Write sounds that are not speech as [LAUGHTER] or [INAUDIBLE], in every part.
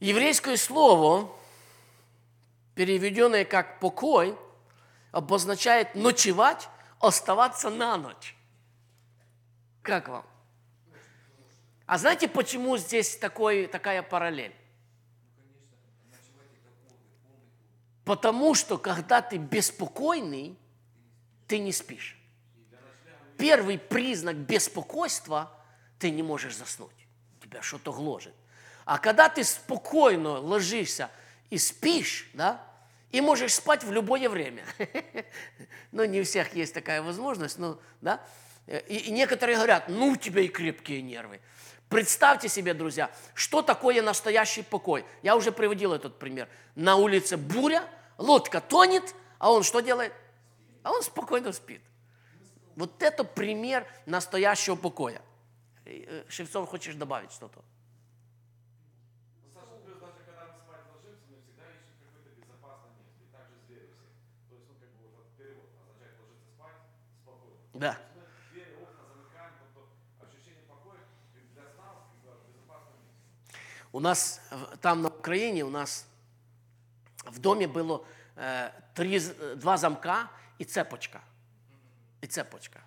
Еврейское слово, переведенное как покой, обозначает ночевать, оставаться на ночь. Как вам? А знаете, почему здесь такой, такая параллель? Потому что, когда ты беспокойный, ты не спишь. Первый признак беспокойства – ты не можешь заснуть. Тебя что-то гложет. А когда ты спокойно ложишься и спишь, да, и можешь спать в любое время. [LAUGHS] Но не у всех есть такая возможность, ну, да. И, некоторые говорят, ну, у тебя и крепкие нервы. Представьте себе, друзья, что такое настоящий покой. Я уже приводил этот пример. На улице буря, лодка тонет, а он что делает? А он спокойно спит. Вот это пример настоящего покоя. Э, Шевцов, хочешь добавить что-то? Да. У нас там на Украине, у нас в доме было э, три, два замка и цепочка. И цепочка.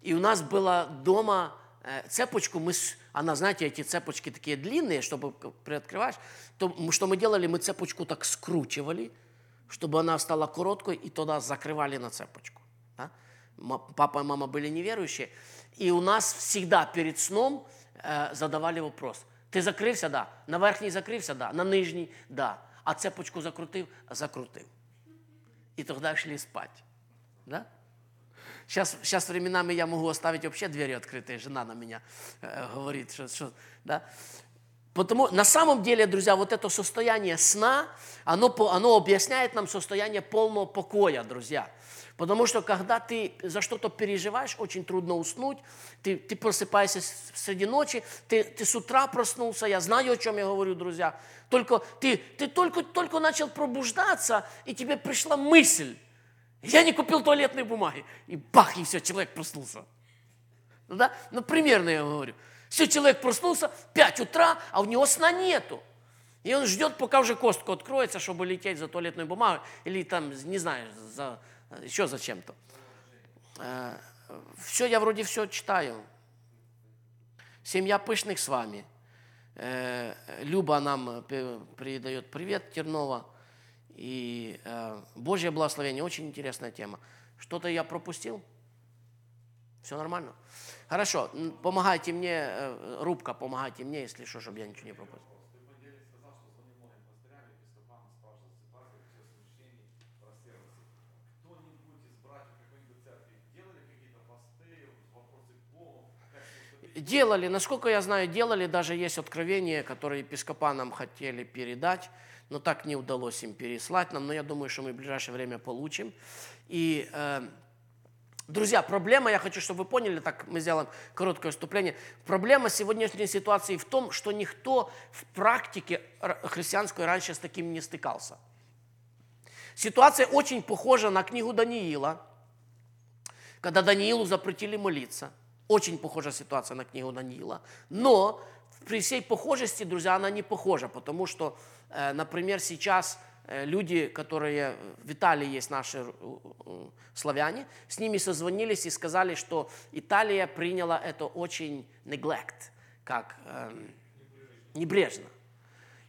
И у нас было дома э, цепочку, мы, она, знаете, эти цепочки такие длинные, чтобы приоткрываешь, то что мы делали, мы цепочку так скручивали, чтобы она стала короткой, и туда закрывали на цепочку. Папа и мама были неверующие, и у нас всегда перед сном э, задавали вопрос – ти закрився? Да. На верхній закрився? Да. На нижній? Да. А цепочку закрутив? Закрутив. И тогда шли спать. Да? Сейчас, сейчас временами я могу оставить вообще двери открытые. Жена на меня э, говорит, что, что да. Потому на самом деле, друзья, вот это состояние сна, оно, оно объясняет нам состояние полного покоя, друзья. Потому что когда ты за что-то переживаешь, очень трудно уснуть. Ты, ты просыпаешься среди ночи, ты, ты с утра проснулся, я знаю, о чем я говорю, друзья. Только ты, ты только, только начал пробуждаться, и тебе пришла мысль. Я не купил туалетной бумаги. И бах, и все, человек проснулся. Ну, да? ну примерно я говорю. Все, человек проснулся, 5 утра, а у него сна нету. И он ждет, пока уже костку откроется, чтобы лететь за туалетной бумагой, или там, не знаю, за, еще зачем-то. Э, все, я вроде все читаю. Семья Пышных с вами. Э, Люба нам передает привет, Тернова. И э, Божье благословение, очень интересная тема. Что-то я пропустил? Все нормально? Хорошо, помогайте мне, рубка, помогайте мне, если что, чтобы я ничего не пропустил. Делали, насколько я знаю, делали, даже есть откровения, которые епископа хотели передать, но так не удалось им переслать нам, но я думаю, что мы в ближайшее время получим. И, э, друзья, проблема, я хочу, чтобы вы поняли, так мы сделаем короткое вступление, проблема сегодняшней ситуации в том, что никто в практике христианской раньше с таким не стыкался. Ситуация очень похожа на книгу Даниила, когда Даниилу запретили молиться – очень похожа ситуация на книгу Даниила. Но при всей похожести, друзья, она не похожа, потому что, э, например, сейчас э, люди, которые в Италии есть наши э, славяне, с ними созвонились и сказали, что Италия приняла это очень neglect, как эм, небрежно.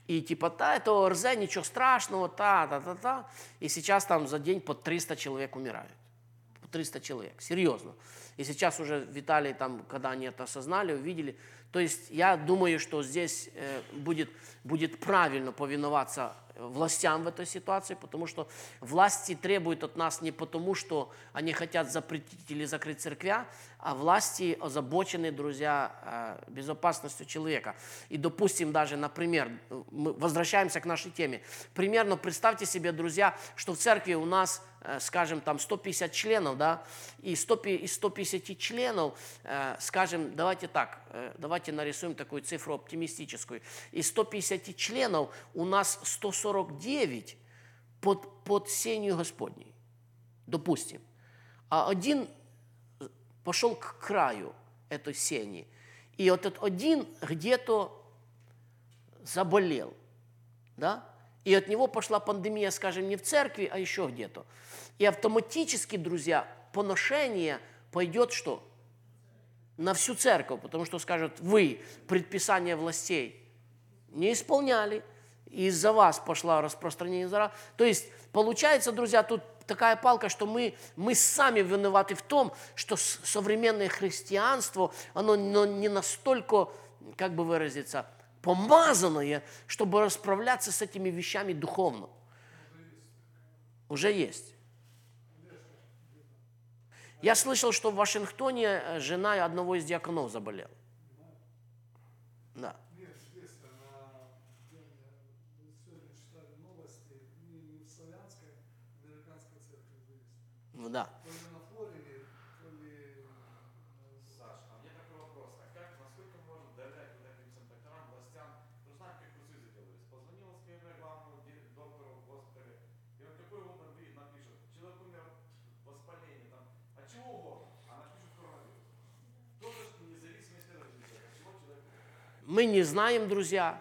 И типа, да, это ОРЗ, ничего страшного, та, та, та, та. И сейчас там за день по 300 человек умирают. По 300 человек, серьезно. И сейчас уже в Италии, там, когда они это осознали, увидели. То есть я думаю, что здесь э, будет, будет правильно повиноваться властям в этой ситуации, потому что власти требуют от нас не потому, что они хотят запретить или закрыть церквя, а власти озабочены, друзья, безопасностью человека. И, допустим, даже, например, мы возвращаемся к нашей теме. Примерно представьте себе, друзья, что в церкви у нас Э, скажем, там 150 членов, да, и 100, из 150 членов, э, скажем, давайте так, э, давайте нарисуем такую цифру оптимистическую. Из 150 членов у нас 149 под, под сенью Господней, допустим. А один пошел к краю этой сени, и вот этот один где-то заболел, да, и от него пошла пандемия, скажем, не в церкви, а еще где-то. И автоматически, друзья, поношение пойдет что? На всю церковь, потому что скажут, вы предписание властей не исполняли, и из-за вас пошла распространение зара. То есть, получается, друзья, тут такая палка, что мы, мы сами виноваты в том, что современное христианство, оно не настолько, как бы выразиться, помазанное, чтобы расправляться с этими вещами духовно. Уже есть. Я слышал, что в Вашингтоне э, жена одного из диаконов заболела. Да. Ну да. Мы не знаем, друзья.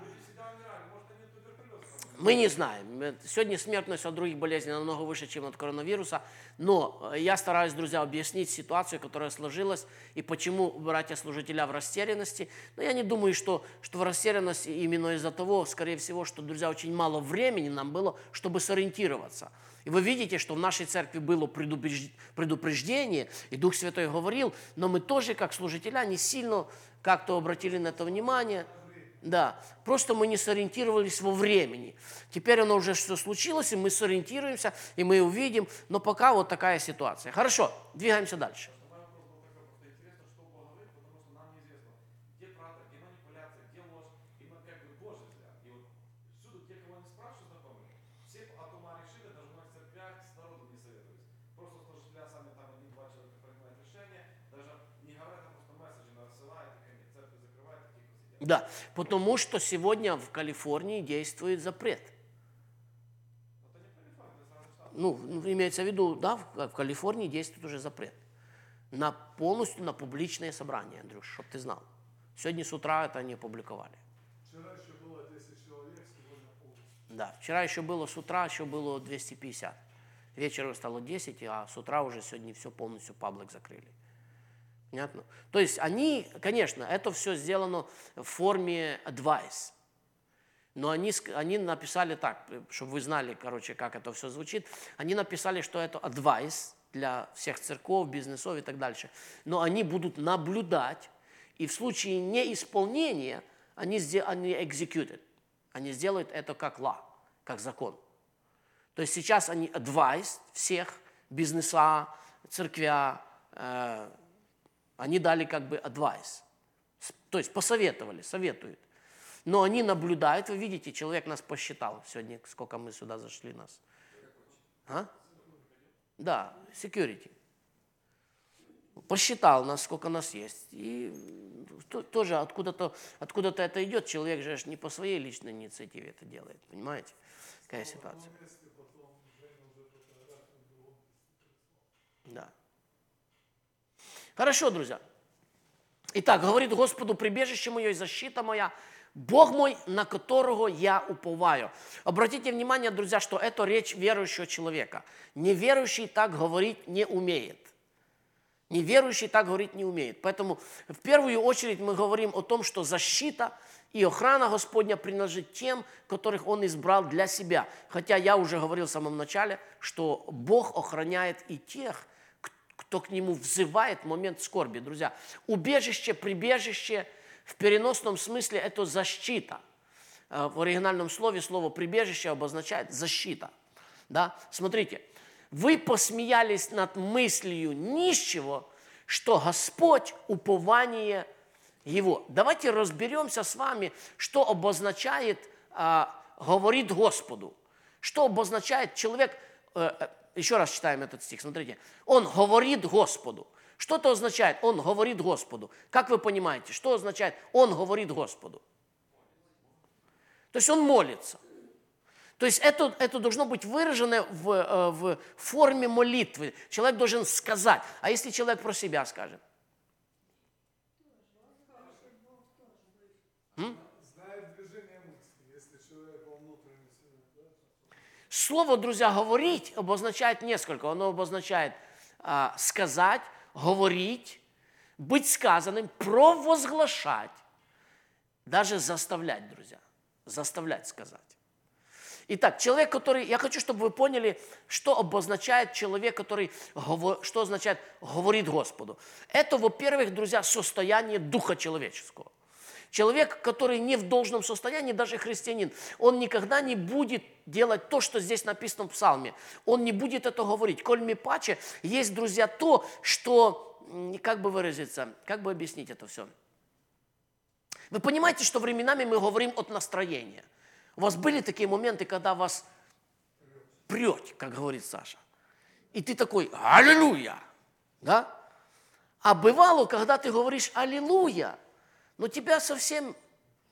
Мы не знаем. Сегодня смертность от других болезней намного выше, чем от коронавируса. Но э, я стараюсь, друзья, объяснить ситуацию, которая сложилась, и почему братья-служителя в растерянности. Но я не думаю, что, что в растерянности именно из-за того, скорее всего, что, друзья, очень мало времени нам было, чтобы сориентироваться. И вы видите, что в нашей церкви было предупреждение, и Дух Святой говорил, но мы тоже, как служителя, не сильно как-то обратили на это внимание. Да, просто мы не сориентировались во времени. Теперь оно уже все случилось, и мы сориентируемся, и мы увидим, но пока вот такая ситуация. Хорошо, двигаемся дальше. Да, потому что сегодня в Калифорнии действует запрет. Ну, имеется в виду, да, в Калифорнии действует уже запрет. На полностью на публичное собрание, Андрюш, чтобы ты знал. Сегодня с утра это они опубликовали. Вчера еще было 10 человек, сегодня полностью. Да, вчера еще было с утра, еще было 250. Вечером стало 10, а с утра уже сегодня все полностью паблик закрыли. Понятно? То есть они, конечно, это все сделано в форме advice. Но они, они написали так, чтобы вы знали, короче, как это все звучит. Они написали, что это advice для всех церков, бизнесов и так дальше. Но они будут наблюдать, и в случае неисполнения они, они executed. Они сделают это как law, как закон. То есть сейчас они advice всех, бизнеса, церквя, э, они дали как бы advice, то есть посоветовали, советуют. Но они наблюдают, вы видите, человек нас посчитал сегодня, сколько мы сюда зашли нас. А? Да, security. Посчитал нас, сколько нас есть. И тоже откуда-то откуда это идет. Человек же не по своей личной инициативе это делает. Понимаете? Какая ситуация? Да. Хорошо, друзья. Итак, говорит Господу, прибежище мое и защита моя, Бог мой, на которого я уповаю. Обратите внимание, друзья, что это речь верующего человека. Неверующий так говорить не умеет. Неверующий так говорить не умеет. Поэтому в первую очередь мы говорим о том, что защита и охрана Господня принадлежит тем, которых Он избрал для себя. Хотя я уже говорил в самом начале, что Бог охраняет и тех, кто к нему взывает в момент скорби. Друзья, убежище, прибежище в переносном смысле – это защита. Э, в оригинальном слове слово «прибежище» обозначает защита. Да? Смотрите, вы посмеялись над мыслью нищего, что Господь – упование Его. Давайте разберемся с вами, что обозначает а, «говорит Господу». Что обозначает человек, а, еще раз читаем этот стих, смотрите. Он говорит Господу. Что это означает? Он говорит Господу. Как вы понимаете, что означает он говорит Господу? То есть он молится. То есть это, это должно быть выражено в, э, в форме молитвы. Человек должен сказать. А если человек про себя скажет? человек во внутренней себе, да? Слово, друзья, говорить обозначает несколько. Оно обозначает а, сказать, говорить, быть сказанным, провозглашать, даже заставлять, друзья, заставлять сказать. Итак, человек, который, я хочу, чтобы вы поняли, что обозначает человек, который, что означает говорит Господу. Это, во-первых, друзья, состояние духа человеческого. Человек, который не в должном состоянии, даже христианин, он никогда не будет делать то, что здесь написано в псалме. Он не будет это говорить. Коль ми паче, есть, друзья, то, что, как бы выразиться, как бы объяснить это все. Вы понимаете, что временами мы говорим от настроения. У вас были такие моменты, когда вас прет, как говорит Саша. И ты такой, аллилуйя, да? А бывало, когда ты говоришь аллилуйя, но тебя совсем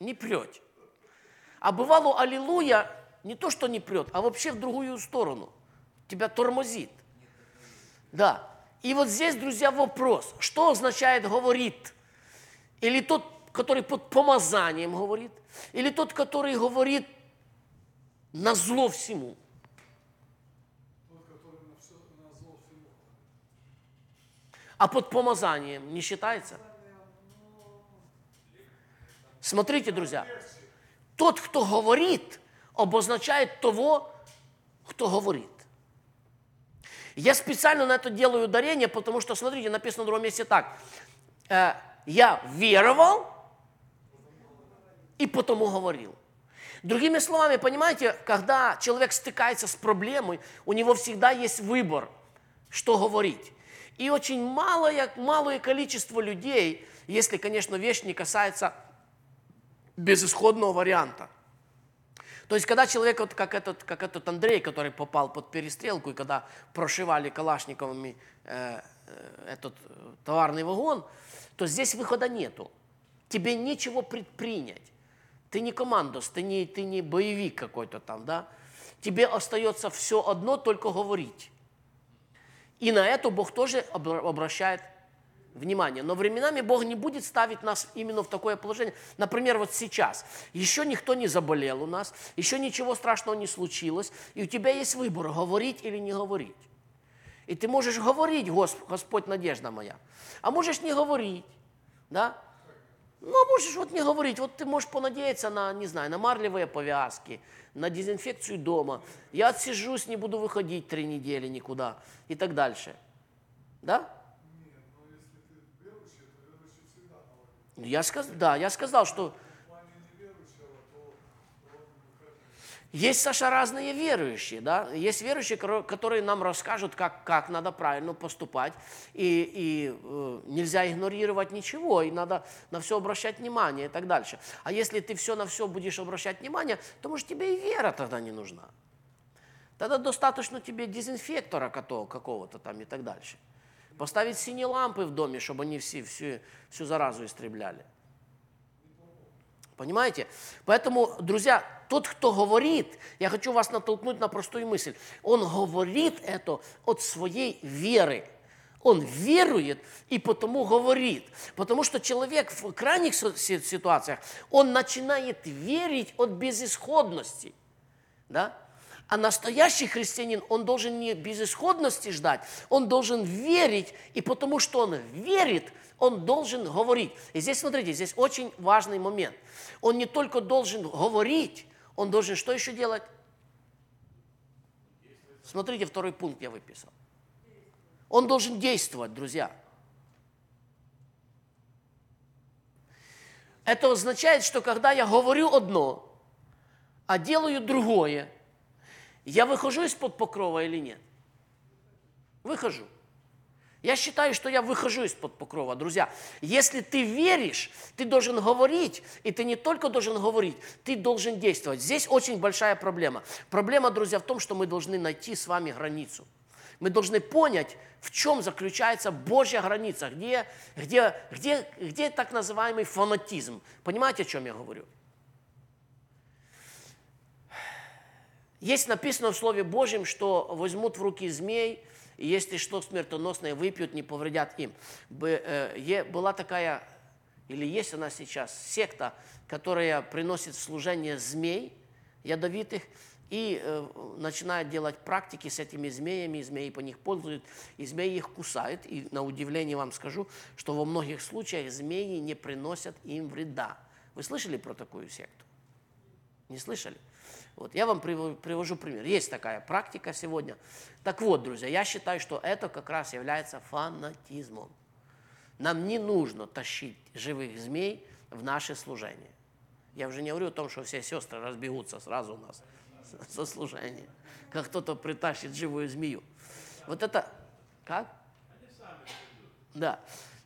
не прет. А бывало аллилуйя не то, что не прет, а вообще в другую сторону. Тебя тормозит. Да. И вот здесь, друзья, вопрос. Что означает говорит? Или тот, который под помазанием говорит? Или тот, который говорит на зло всему? Тот, который на, все, на зло всему. А под помазанием не считается? Смотрите, друзья, тот, кто говорит, обозначает того, кто говорит. Я специально на это делаю ударение, потому что, смотрите, написано в другом месте так. Э, Я веровал и потому говорил. Другими словами, понимаете, когда человек стыкается с проблемой, у него всегда есть выбор, что говорить. И очень малое, малое количество людей, если, конечно, вещь не касается безысходного варианта. То есть, когда человек, вот как этот, как этот Андрей, который попал под перестрелку, и когда прошивали калашниковыми э, э, этот э, товарный вагон, то здесь выхода нету. Тебе нечего предпринять. Ты не командос, ты не, ты не боевик какой-то там, да? Тебе остается все одно, только говорить. И на это Бог тоже обра- обращает внимание. Но временами Бог не будет ставить нас именно в такое положение. Например, вот сейчас. Еще никто не заболел у нас, еще ничего страшного не случилось, и у тебя есть выбор, говорить или не говорить. И ты можешь говорить, «Гос- Господь, надежда моя, а можешь не говорить, да? Ну, а можешь вот не говорить, вот ты можешь понадеяться на, не знаю, на марлевые повязки, на дезинфекцию дома. Я отсижусь, не буду выходить три недели никуда и так дальше. Да? Нет, но если ты верующий, то верующий всегда говорит. Ну, Я сказал, да, я сказал, что есть, Саша, разные верующие, да, есть верующие, которые нам расскажут, как, как надо правильно поступать, и, и э, нельзя игнорировать ничего, и надо на все обращать внимание и так дальше. А если ты все на все будешь обращать внимание, то, может, тебе и вера тогда не нужна. Тогда достаточно тебе дезинфектора какого-то там и так дальше. Поставить синие лампы в доме, чтобы они все, всю, всю заразу истребляли. Понимаете? Поэтому, друзья, тот, кто говорит, я хочу вас натолкнуть на простую мысль, он говорит это от своей веры. Он верует и потому говорит. Потому что человек в крайних ситуациях, он начинает верить от безысходности. Да? А настоящий христианин, он должен не безысходности ждать, он должен верить, и потому что он верит, он должен говорить. И здесь, смотрите, здесь очень важный момент. Он не только должен говорить, он должен что еще делать? Смотрите, второй пункт я выписал. Он должен действовать, друзья. Это означает, что когда я говорю одно, а делаю другое, я выхожу из-под покрова или нет? Выхожу. Я считаю, что я выхожу из-под покрова. Друзья, если ты веришь, ты должен говорить, и ты не только должен говорить, ты должен действовать. Здесь очень большая проблема. Проблема, друзья, в том, что мы должны найти с вами границу. Мы должны понять, в чем заключается Божья граница, где, где, где, где так называемый фанатизм. Понимаете, о чем я говорю? Есть написано в Слове Божьем, что возьмут в руки змей, и если что смертоносное выпьют, не повредят им. Э, Была такая, или есть она сейчас, секта, которая приносит в служение змей, ядовитых, и э, начинают делать практики с этими змеями, и змеи по них ползают, и змеи их кусают. И на удивление вам скажу, что во многих случаях змеи не приносят им вреда. Вы слышали про такую секту? Не слышали? Вот, я вам привожу пример. Есть такая практика сегодня. Так вот, друзья, я считаю, что это как раз является фанатизмом. Нам не нужно тащить живых змей в наше служение. Я уже не говорю о том, что все сестры разбегутся сразу у нас [LAUGHS] со служения, как кто-то притащит живую змею. Вот это, как? Да.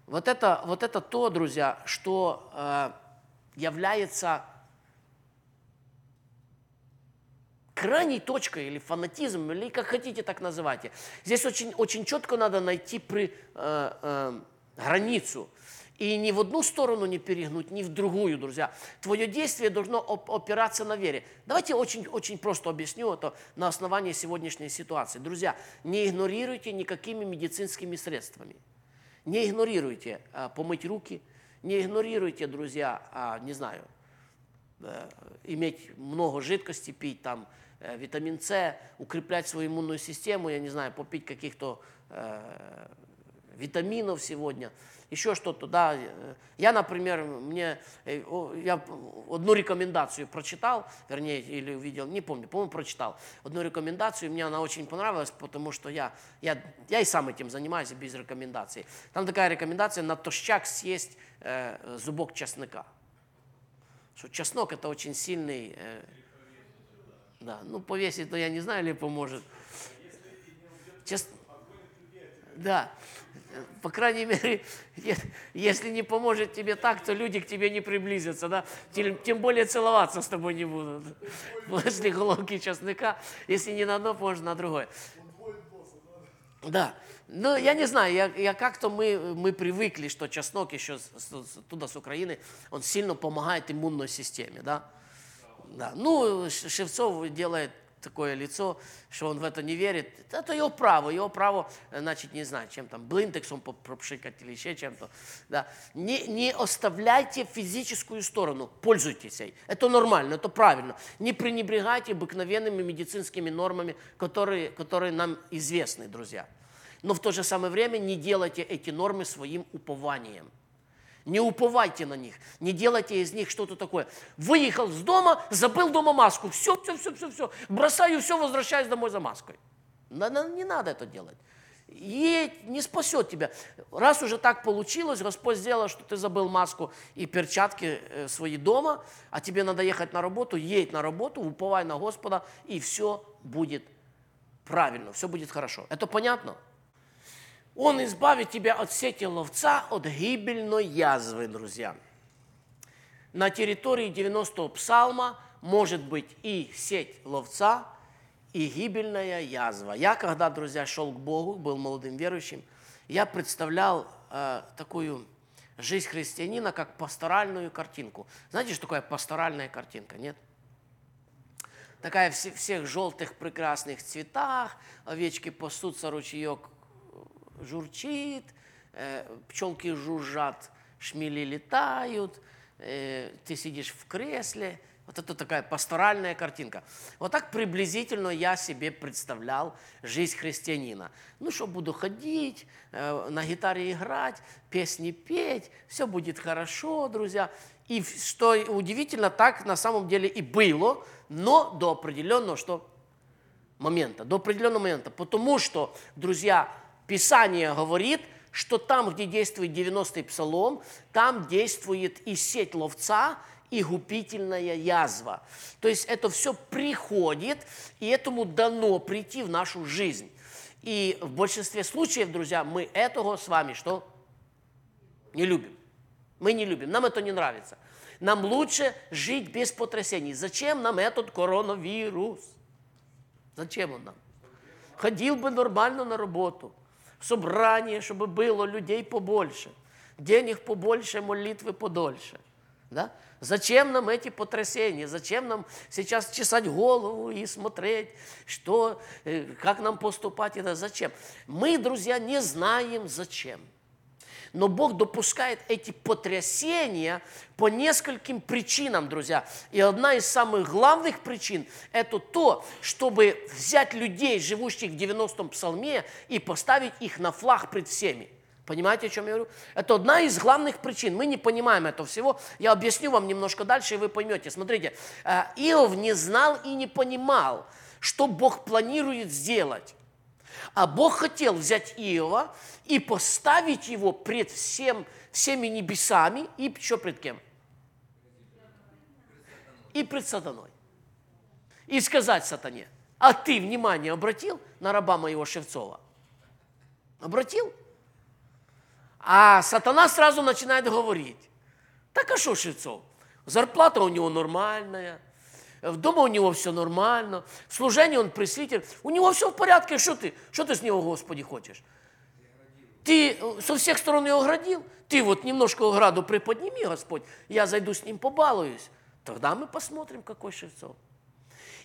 Вот это, вот это то, друзья, что э, является крайней точкой или фанатизм, или как хотите так называйте. Здесь очень, очень четко надо найти при, э, э, границу. И ни в одну сторону не перегнуть, ни в другую, друзья. Твое действие должно опираться на вере. Давайте очень, очень просто объясню это на основании сегодняшней ситуации. Друзья, не игнорируйте никакими медицинскими средствами. Не игнорируйте а, помыть руки, не игнорируйте, друзья, а, не знаю, а, иметь много жидкости, пить там витамин С, укреплять свою иммунную систему, я не знаю, попить каких-то э, витаминов сегодня – еще что-то, да. Я, например, мне, э, я одну рекомендацию прочитал, вернее, или увидел, не помню, по-моему, прочитал одну рекомендацию, мне она очень понравилась, потому что я, я, я и сам этим занимаюсь без рекомендаций. Там такая рекомендация, на тощак съесть э, зубок чеснока. Что чеснок это очень сильный, э, да, ну повесить-то я не знаю, или поможет. Чес... Да, по крайней мере, [LAUGHS] если не поможет тебе так, то люди к тебе не приблизятся, да? Тем, тем более целоваться с тобой не будут. [LAUGHS] После головки чеснока, если не на одно, можно на другое. Да. Ну, я не знаю, я, я как-то мы, мы привыкли, что чеснок еще с, с, туда с Украины, он сильно помогает иммунной системе, да? Да. Ну, Шевцов делает такое лицо, что он в это не верит, это его право, его право, значит, не знаю, чем там, блинтексом пропшикать или еще чем-то. Да. Не, не оставляйте физическую сторону, пользуйтесь ей. Это нормально, это правильно. Не пренебрегайте обыкновенными медицинскими нормами, которые, которые нам известны, друзья. Но в то же самое время не делайте эти нормы своим упованием. Не уповайте на них, не делайте из них что-то такое. Выехал с дома, забыл дома маску, все, все, все, все, все, бросаю все, возвращаюсь домой за маской. Не надо это делать. Едь, не спасет тебя. Раз уже так получилось, Господь сделал, что ты забыл маску и перчатки э, свои дома, а тебе надо ехать на работу, едь на работу, уповай на Господа, и все будет правильно, все будет хорошо. Это понятно? Он избавит тебя от сети ловца, от гибельной язвы, друзья. На территории 90-го псалма может быть и сеть ловца, и гибельная язва. Я, когда, друзья, шел к Богу, был молодым верующим, я представлял э, такую жизнь христианина как пасторальную картинку. Знаете, что такое пасторальная картинка, нет? Такая в всех желтых прекрасных цветах, овечки пасутся, ручеек журчит, э, пчелки жужжат, шмели летают, э, ты сидишь в кресле. Вот это такая пасторальная картинка. Вот так приблизительно я себе представлял жизнь христианина. Ну что, буду ходить, э, на гитаре играть, песни петь, все будет хорошо, друзья. И что удивительно, так на самом деле и было, но до определенного что момента, до определенного момента. Потому что, друзья, Писание говорит, что там, где действует 90-й псалом, там действует и сеть ловца, и губительная язва. То есть это все приходит, и этому дано прийти в нашу жизнь. И в большинстве случаев, друзья, мы этого с вами что? Не любим. Мы не любим, нам это не нравится. Нам лучше жить без потрясений. Зачем нам этот коронавирус? Зачем он нам? Ходил бы нормально на работу – собрание, чтобы было людей побольше, денег побольше, молитвы подольше. Да? Зачем нам эти потрясения? Зачем нам сейчас чесать голову и смотреть, что, э, как нам поступать? Это зачем? Мы, друзья, не знаем зачем. Но Бог допускает эти потрясения по нескольким причинам, друзья. И одна из самых главных причин – это то, чтобы взять людей, живущих в 90-м псалме, и поставить их на флаг пред всеми. Понимаете, о чем я говорю? Это одна из главных причин. Мы не понимаем этого всего. Я объясню вам немножко дальше, и вы поймете. Смотрите, э, Иов не знал и не понимал, что Бог планирует сделать. А Бог хотел взять Иова и поставить его пред всем, всеми небесами и еще пред кем? И пред сатаной. И сказать сатане, а ты внимание обратил на раба моего Шевцова? Обратил? А сатана сразу начинает говорить, так а что Шевцов? Зарплата у него нормальная, дома у него все нормально, в служении он пресвитер, у него все в порядке, что ты, что ты с него, Господи, хочешь? Ты со всех сторон его оградил, ты вот немножко ограду приподними, Господь, я зайду с ним побалуюсь, тогда мы посмотрим, какой Шевцов.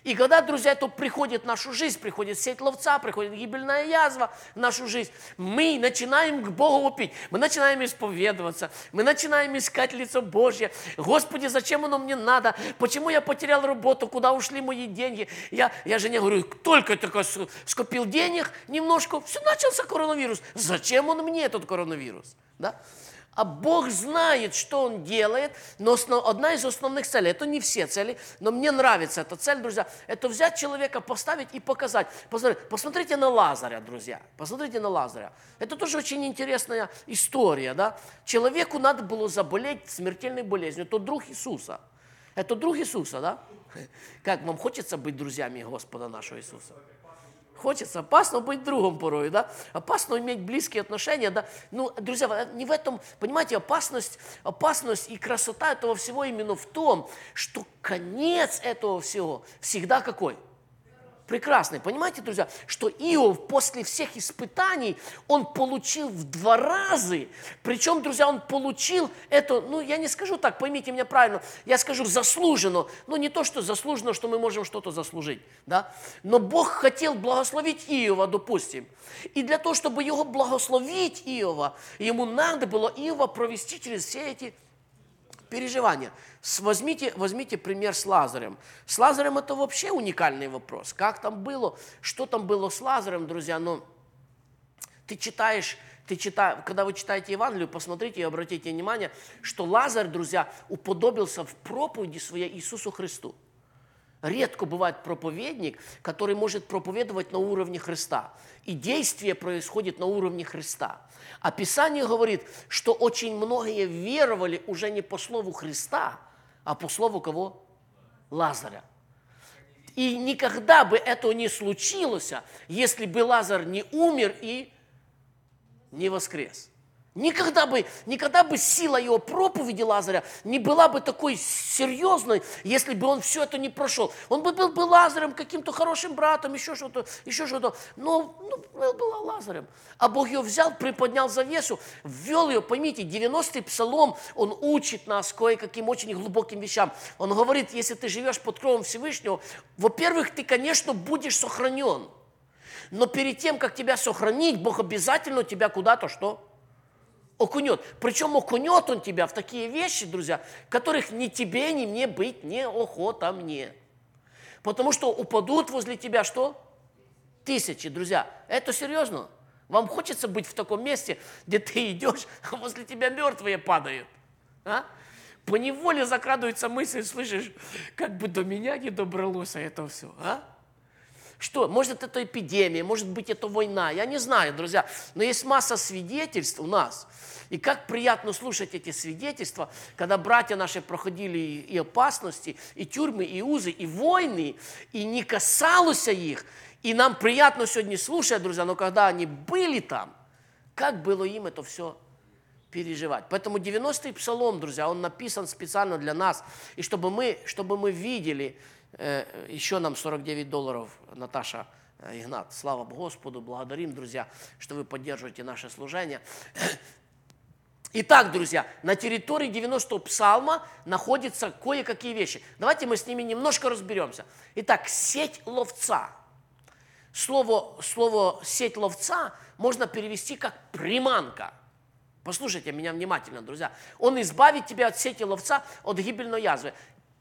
И когда, друзья, это приходит в нашу жизнь, приходит сеть ловца, приходит гибельная язва в нашу жизнь, мы начинаем к Богу вопить, мы начинаем исповедоваться, мы начинаем искать лицо Божье. Господи, зачем оно мне надо? Почему я потерял работу? Куда ушли мои деньги? Я, я жене говорю, только только скопил денег немножко, все, начался коронавирус. Зачем он мне, этот коронавирус? Да? А Бог знает, что Он делает, но одна из основных целей, это не все цели, но мне нравится эта цель, друзья, это взять человека, поставить и показать. Посмотрите, посмотрите на Лазаря, друзья, посмотрите на Лазаря. Это тоже очень интересная история, да. Человеку надо было заболеть смертельной болезнью, это друг Иисуса. Это друг Иисуса, да? Как вам хочется быть друзьями Господа нашего Иисуса? Хочется. Опасно быть другом порой, да? Опасно иметь близкие отношения, да? Ну, друзья, не в этом, понимаете, опасность, опасность и красота этого всего именно в том, что конец этого всего всегда какой – прекрасный. Понимаете, друзья, что Иов после всех испытаний, он получил в два раза. Причем, друзья, он получил это, ну, я не скажу так, поймите меня правильно, я скажу заслуженно. Ну, не то, что заслуженно, что мы можем что-то заслужить, да. Но Бог хотел благословить Иова, допустим. И для того, чтобы его благословить Иова, ему надо было Иова провести через все эти переживания. Возьмите, возьмите пример с Лазарем. С Лазарем это вообще уникальный вопрос. Как там было, что там было с Лазарем, друзья, но ты читаешь, ты читаешь, когда вы читаете Евангелие, посмотрите и обратите внимание, что Лазарь, друзья, уподобился в проповеди своей Иисусу Христу. Редко бывает проповедник, который может проповедовать на уровне Христа. И действие происходит на уровне Христа. А Писание говорит, что очень многие веровали уже не по слову Христа, а по слову кого? Лазаря. И никогда бы это не случилось, если бы Лазарь не умер и не воскрес. Никогда бы, никогда бы сила его проповеди Лазаря не была бы такой серьезной, если бы он все это не прошел. Он бы был бы Лазарем, каким-то хорошим братом, еще что-то, еще что-то. Но ну, был бы Лазарем. А Бог ее взял, приподнял завесу, ввел ее, поймите, 90-й псалом, он учит нас кое-каким очень глубоким вещам. Он говорит, если ты живешь под кровом Всевышнего, во-первых, ты, конечно, будешь сохранен. Но перед тем, как тебя сохранить, Бог обязательно тебя куда-то что? Окунет. Причем окунет он тебя в такие вещи, друзья, которых ни тебе, ни мне быть не охота мне. Потому что упадут возле тебя что? Тысячи, друзья. Это серьезно. Вам хочется быть в таком месте, где ты идешь, а возле тебя мертвые падают. А? По неволе закрадывается мысль, слышишь, как бы до меня не добралось это все. А? Что? Может, это эпидемия, может быть, это война. Я не знаю, друзья. Но есть масса свидетельств у нас. И как приятно слушать эти свидетельства, когда братья наши проходили и опасности, и тюрьмы, и узы, и войны, и не касалось их. И нам приятно сегодня слушать, друзья, но когда они были там, как было им это все переживать. Поэтому 90-й псалом, друзья, он написан специально для нас. И чтобы мы, чтобы мы видели, еще нам 49 долларов, Наташа э, Игнат. Слава Господу, благодарим, друзья, что вы поддерживаете наше служение. [COUGHS] Итак, друзья, на территории 90-го псалма находятся кое-какие вещи. Давайте мы с ними немножко разберемся. Итак, сеть ловца. Слово, слово сеть ловца можно перевести как приманка. Послушайте меня внимательно, друзья. Он избавит тебя от сети ловца, от гибельной язвы.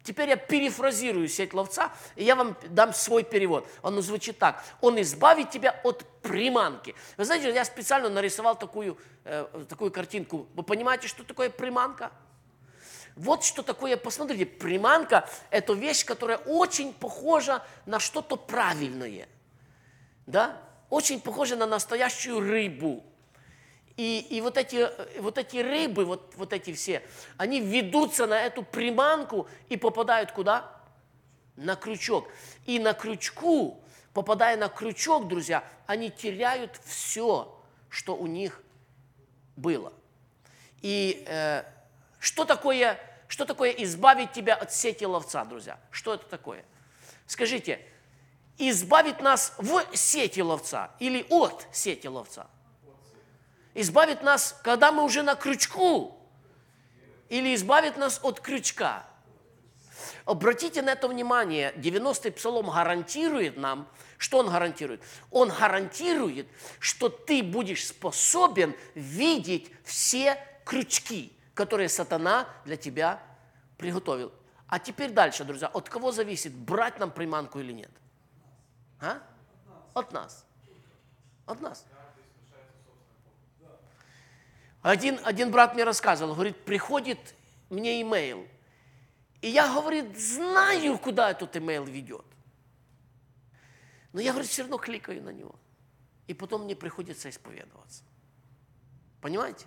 Теперь я перефразирую сеть ловца, и я вам дам свой перевод. Он звучит так. Он избавит тебя от приманки. Вы знаете, я специально нарисовал такую, э, такую картинку. Вы понимаете, что такое приманка? Вот что такое, посмотрите, приманка – это вещь, которая очень похожа на что-то правильное. Да? Очень похожа на настоящую рыбу. И, и вот, эти, вот эти рыбы, вот, вот эти все, они ведутся на эту приманку и попадают куда? На крючок. И на крючку, попадая на крючок, друзья, они теряют все, что у них было. И э, что такое, что такое избавить тебя от сети ловца, друзья? Что это такое? Скажите, избавить нас в сети ловца или от сети ловца – избавит нас, когда мы уже на крючку, или избавит нас от крючка. Обратите на это внимание, 90-й псалом гарантирует нам, что он гарантирует? Он гарантирует, что ты будешь способен видеть все крючки, которые сатана для тебя приготовил. А теперь дальше, друзья, от кого зависит, брать нам приманку или нет? А? От нас. От нас. Один, один брат мне рассказывал, говорит, приходит мне имейл, и я, говорит, знаю, куда этот имейл ведет. Но я, говорит, все равно кликаю на него. И потом мне приходится исповедоваться. Понимаете?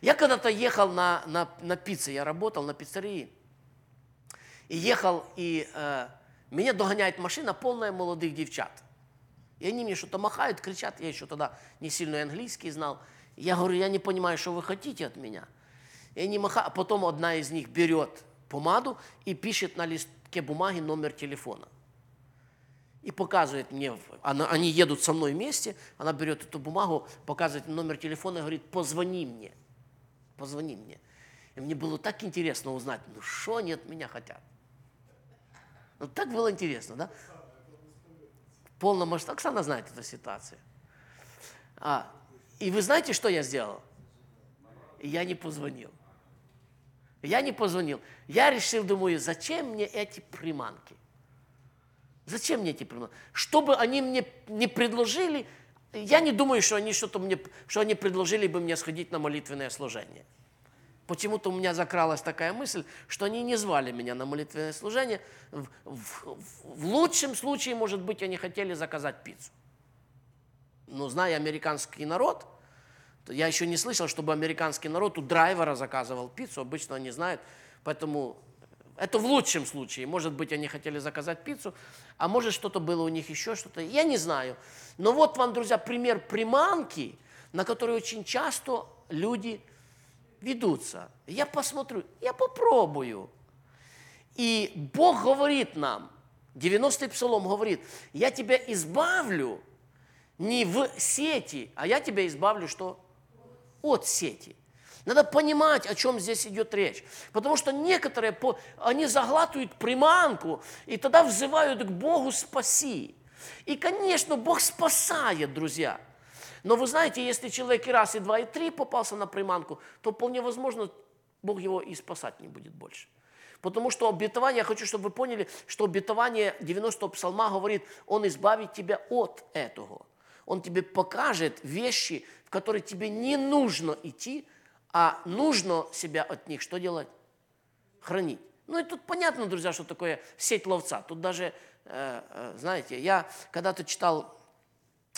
Я когда-то ехал на, на, на пицце, я работал на пиццерии. И ехал, и э, меня догоняет машина, полная молодых девчат. И они мне что-то махают, кричат. Я еще тогда не сильно английский знал. Я говорю, я не понимаю, что вы хотите от меня. И они маха... А потом одна из них берет помаду и пишет на листке бумаги номер телефона. И показывает мне, она, они едут со мной вместе, она берет эту бумагу, показывает номер телефона и говорит, позвони мне, позвони мне. И мне было так интересно узнать, ну что они от меня хотят. Ну так было интересно, да? Полном масштабе. Оксана знает эту ситуацию. А, и вы знаете, что я сделал? Я не позвонил. Я не позвонил. Я решил, думаю, зачем мне эти приманки? Зачем мне эти приманки? Чтобы они мне не предложили, я не думаю, что они что-то мне, что они предложили бы мне сходить на молитвенное служение. Почему-то у меня закралась такая мысль, что они не звали меня на молитвенное служение. В, в, в лучшем случае, может быть, они хотели заказать пиццу. Но зная американский народ, я еще не слышал, чтобы американский народ у драйвера заказывал пиццу, обычно они знают, поэтому это в лучшем случае. Может быть, они хотели заказать пиццу, а может, что-то было у них еще, что-то, я не знаю. Но вот вам, друзья, пример приманки, на которой очень часто люди ведутся. Я посмотрю, я попробую. И Бог говорит нам, 90-й псалом говорит, я тебя избавлю не в сети, а я тебя избавлю что? от сети. Надо понимать, о чем здесь идет речь. Потому что некоторые, они заглатывают приманку и тогда взывают к Богу «спаси». И, конечно, Бог спасает, друзья. Но вы знаете, если человек и раз, и два, и три попался на приманку, то вполне возможно, Бог его и спасать не будет больше. Потому что обетование, я хочу, чтобы вы поняли, что обетование 90-го псалма говорит, Он избавит тебя от этого. Он тебе покажет вещи, в которые тебе не нужно идти, а нужно себя от них что делать? Хранить. Ну и тут понятно, друзья, что такое сеть ловца. Тут даже, э, э, знаете, я когда-то читал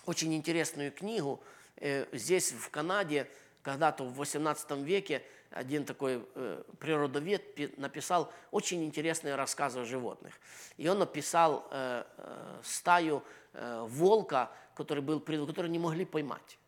очень интересную книгу э, здесь, в Канаде, когда-то в 18 веке, один такой природовед написал очень интересные рассказы о животных. И он написал стаю волка, который был, который не могли поймать.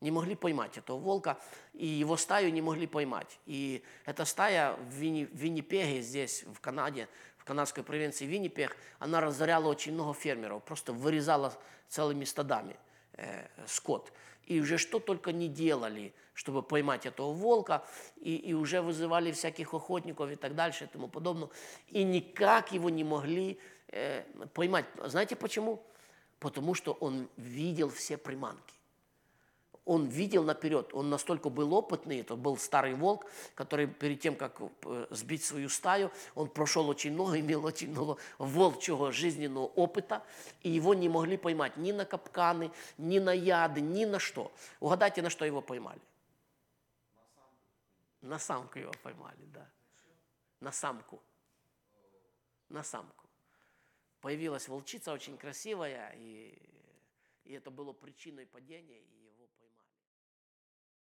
Не могли поймать этого волка, и его стаю не могли поймать. И эта стая в, в Виннипеге, здесь, в Канаде, в канадской провинции Виннипег, она разоряла очень много фермеров, просто вырезала целыми стадами э, скот. И уже что только не делали, чтобы поймать этого волка, и, и уже вызывали всяких охотников и так дальше и тому подобное. И никак его не могли э, поймать. Знаете почему? Потому что он видел все приманки. он видел наперед, он настолько был опытный, это был старый волк, который перед тем, как э, сбить свою стаю, он прошел очень много, [LAUGHS] имел очень много волчьего жизненного опыта, и его не могли поймать ни на капканы, ни на яды, ни на что. Угадайте, на что его поймали? На самку его поймали, да. На самку. На самку. Появилась волчица очень красивая, и, и это было причиной падения. И